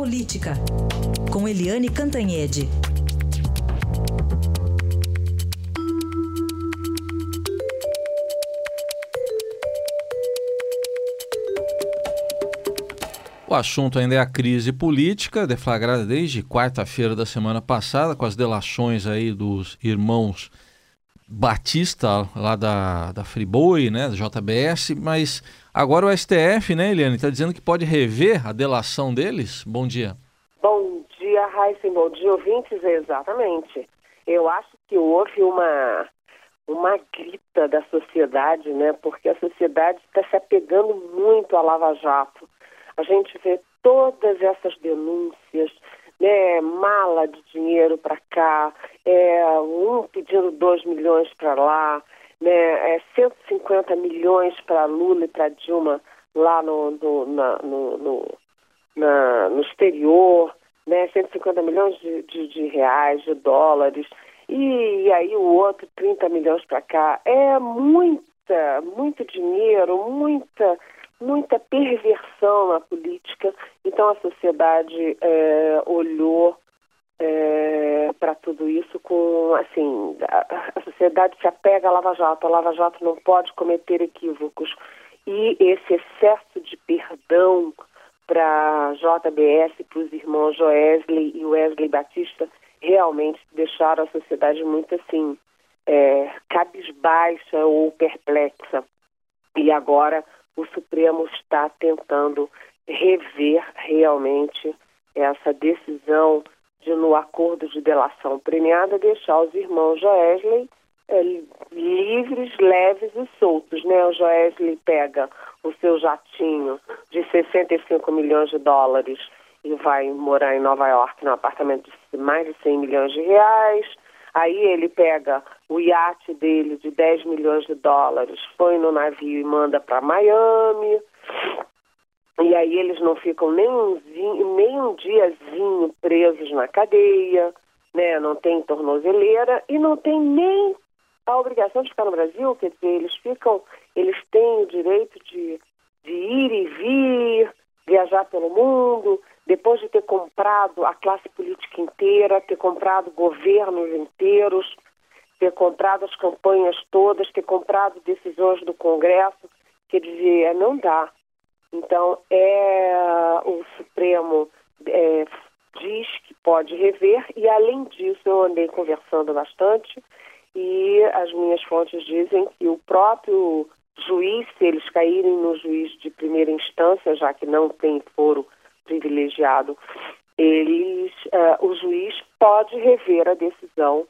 Política, com Eliane Cantanhede. O assunto ainda é a crise política, deflagrada desde quarta-feira da semana passada, com as delações aí dos irmãos Batista, lá da, da Friboi, né, da JBS, mas agora o STF, né, Eliane, está dizendo que pode rever a delação deles? Bom dia. Bom dia, Raíssa, bom dia, ouvintes, exatamente. Eu acho que houve uma, uma grita da sociedade, né, porque a sociedade está se apegando muito à Lava Jato a gente vê todas essas denúncias, né, mala de dinheiro para cá, é, um pedindo 2 milhões para lá, né, é, 150 milhões para Lula e para Dilma lá no, no, na, no, no, na, no exterior, né, 150 milhões de, de, de reais, de dólares, e, e aí o outro 30 milhões para cá. É muita, muito dinheiro, muita muita perversão na política, então a sociedade é, olhou é, para tudo isso com, assim, a, a, sociedade se apega à Lava Jato, a Lava Jato não pode cometer equívocos. E esse excesso de perdão para JBS, para os irmãos Joesley e Wesley Batista, realmente deixaram a sociedade muito, assim, é, cabisbaixa ou perplexa. E agora o Supremo está tentando rever realmente essa decisão de, no acordo de delação premiada, deixar os irmãos Joesley é, livres, leves e soltos. Né? O Joesley pega o seu jatinho de 65 milhões de dólares e vai morar em Nova York num apartamento de mais de 100 milhões de reais. Aí ele pega o iate dele de 10 milhões de dólares, põe no navio e manda para Miami. E aí eles não ficam nem um, nem um diazinho presos na cadeia, né? não tem tornozeleira e não tem nem a obrigação de ficar no Brasil, quer dizer, eles ficam, eles têm o direito de, de ir e vir, viajar pelo mundo, depois de ter comprado a classe política inteira, ter comprado governos inteiros, ter comprado as campanhas todas, ter comprado decisões do Congresso, quer dizer, não dá. Então, é, o Supremo é, diz que pode rever, e além disso, eu andei conversando bastante, e as minhas fontes dizem que o próprio juiz, se eles caírem no juiz de primeira instância, já que não tem foro privilegiado, eles, uh, o juiz pode rever a decisão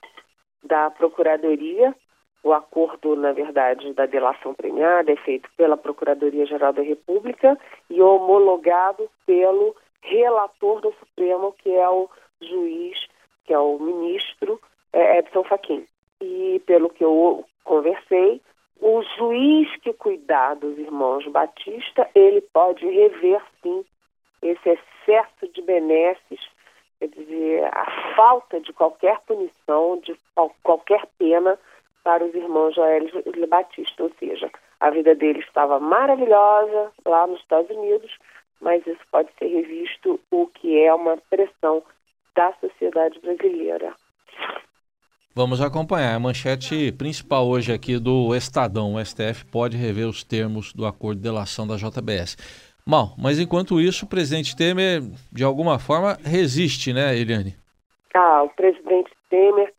da Procuradoria. O acordo, na verdade, da delação premiada é feito pela Procuradoria-Geral da República e homologado pelo relator do Supremo, que é o juiz, que é o ministro é, Edson Fachin. E pelo que eu conversei, o juiz que cuidar dos irmãos Batista, ele pode rever sim esse excesso de benesses, quer dizer, a falta de qualquer punição, de qualquer pena para os irmãos Joel e Batista, ou seja, a vida deles estava maravilhosa lá nos Estados Unidos, mas isso pode ser revisto o que é uma pressão da sociedade brasileira. Vamos acompanhar. A manchete principal hoje aqui do Estadão. O STF pode rever os termos do acordo de delação da JBS. Mal, mas enquanto isso, o presidente Temer, de alguma forma, resiste, né, Eliane? Ah, o presidente Temer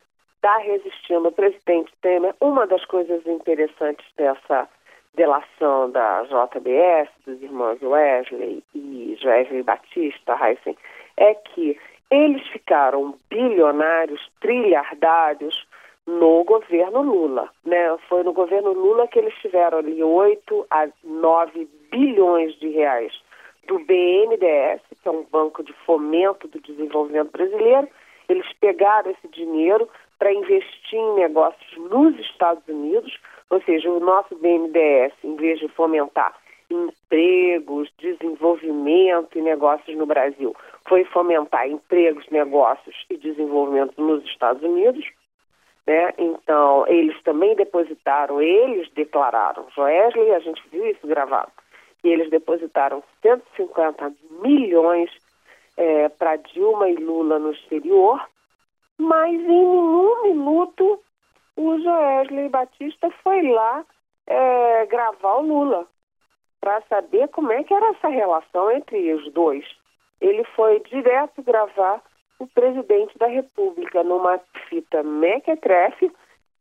resistindo. O presidente Temer, uma das coisas interessantes dessa delação da JBS, dos irmãos Wesley e Wesley Batista, Heisen, é que eles ficaram bilionários, trilhardários no governo Lula. Né? Foi no governo Lula que eles tiveram ali 8 a 9 bilhões de reais do BNDES, que é um banco de fomento do desenvolvimento brasileiro. Eles pegaram esse dinheiro para investir em negócios nos Estados Unidos, ou seja, o nosso BNDES, em vez de fomentar empregos, desenvolvimento e negócios no Brasil, foi fomentar empregos, negócios e desenvolvimento nos Estados Unidos. Né? Então, eles também depositaram, eles declararam, Joesley, a gente viu isso gravado, e eles depositaram 150 milhões é, para Dilma e Lula no exterior, mas em nenhum minuto o Joesley Batista foi lá é, gravar o Lula para saber como é que era essa relação entre os dois. Ele foi direto gravar o presidente da República numa fita mequetrefe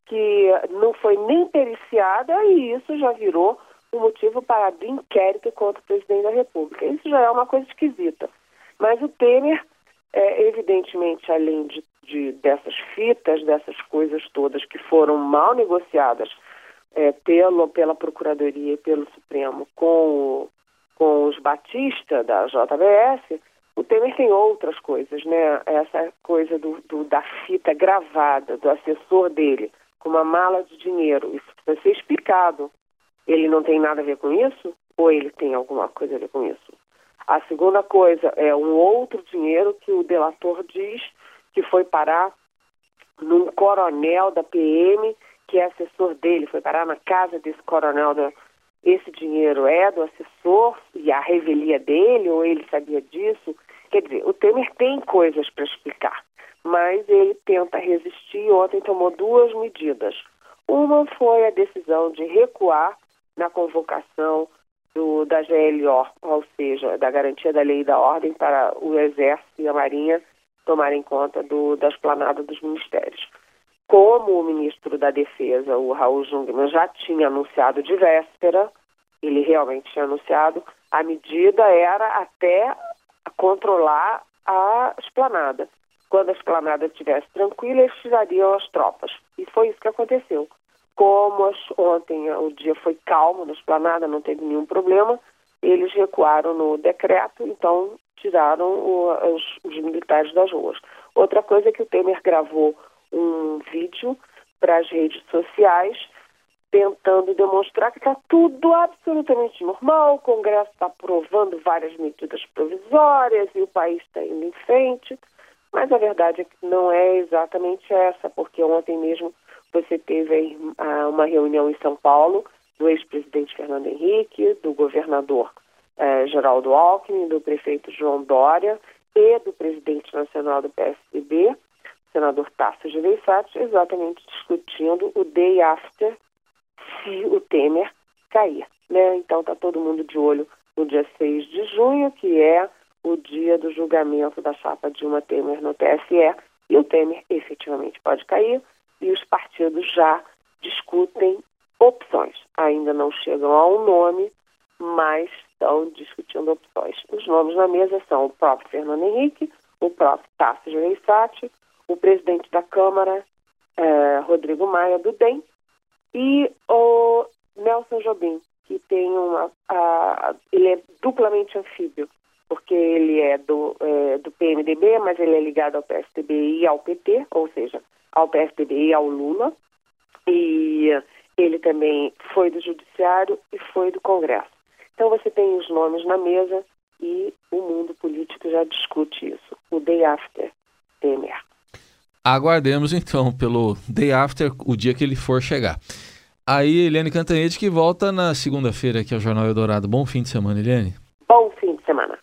que não foi nem periciada e isso já virou um motivo para abrir inquérito contra o presidente da República. Isso já é uma coisa esquisita. Mas o Temer, é, evidentemente, além de, de, dessas fitas, dessas coisas todas que foram mal negociadas é, pelo, pela Procuradoria e pelo Supremo com, com os Batista da JBS, o Temer tem outras coisas, né? Essa coisa do, do, da fita gravada do assessor dele com uma mala de dinheiro, isso precisa ser explicado. Ele não tem nada a ver com isso? Ou ele tem alguma coisa a ver com isso? A segunda coisa é um outro dinheiro que o delator diz que foi parar num coronel da PM, que é assessor dele, foi parar na casa desse coronel da, esse dinheiro é do assessor e a revelia dele, ou ele sabia disso. Quer dizer, o Temer tem coisas para explicar, mas ele tenta resistir. Ontem tomou duas medidas. Uma foi a decisão de recuar na convocação do, da GLO, ou seja, da garantia da lei e da ordem para o Exército e a Marinha tomarem conta do, da esplanada dos ministérios. Como o ministro da Defesa, o Raul Jungmann, já tinha anunciado de véspera, ele realmente tinha anunciado, a medida era até controlar a esplanada. Quando a esplanada estivesse tranquila, eles tirariam as tropas. E foi isso que aconteceu. Como as, ontem o dia foi calmo na esplanada, não teve nenhum problema, eles recuaram no decreto, então tiraram os, os militares das ruas. Outra coisa é que o Temer gravou um vídeo para as redes sociais tentando demonstrar que está tudo absolutamente normal, o Congresso está aprovando várias medidas provisórias e o país está indo em frente, mas a verdade é que não é exatamente essa, porque ontem mesmo você teve uh, uma reunião em São Paulo do ex-presidente Fernando Henrique, do governador uh, Geraldo Alckmin, do prefeito João Dória e do presidente nacional do PSDB, senador Tasso Gereissati, exatamente discutindo o day after se o Temer cair. Né? Então está todo mundo de olho no dia 6 de junho, que é o dia do julgamento da chapa Dilma Temer no TSE, e o Temer efetivamente pode cair, e os partidos já discutem opções. Ainda não chegam a um nome, mas estão discutindo opções. Os nomes na mesa são o próprio Fernando Henrique, o próprio Tasso Gereissati, o presidente da Câmara, eh, Rodrigo Maia, do DEM, e o Nelson Jobim, que tem uma. A, ele é duplamente anfíbio, porque ele é do, é do PMDB, mas ele é ligado ao PSDB e ao PT, ou seja, ao PSDB e ao Lula. E ele também foi do Judiciário e foi do Congresso. Então você tem os nomes na mesa e o mundo político já discute isso. O day after Temer. Aguardemos então pelo day after, o dia que ele for chegar. Aí, Eliane Cantanhete, que volta na segunda-feira aqui ao Jornal Eldorado. Bom fim de semana, Eliane. Bom fim de semana.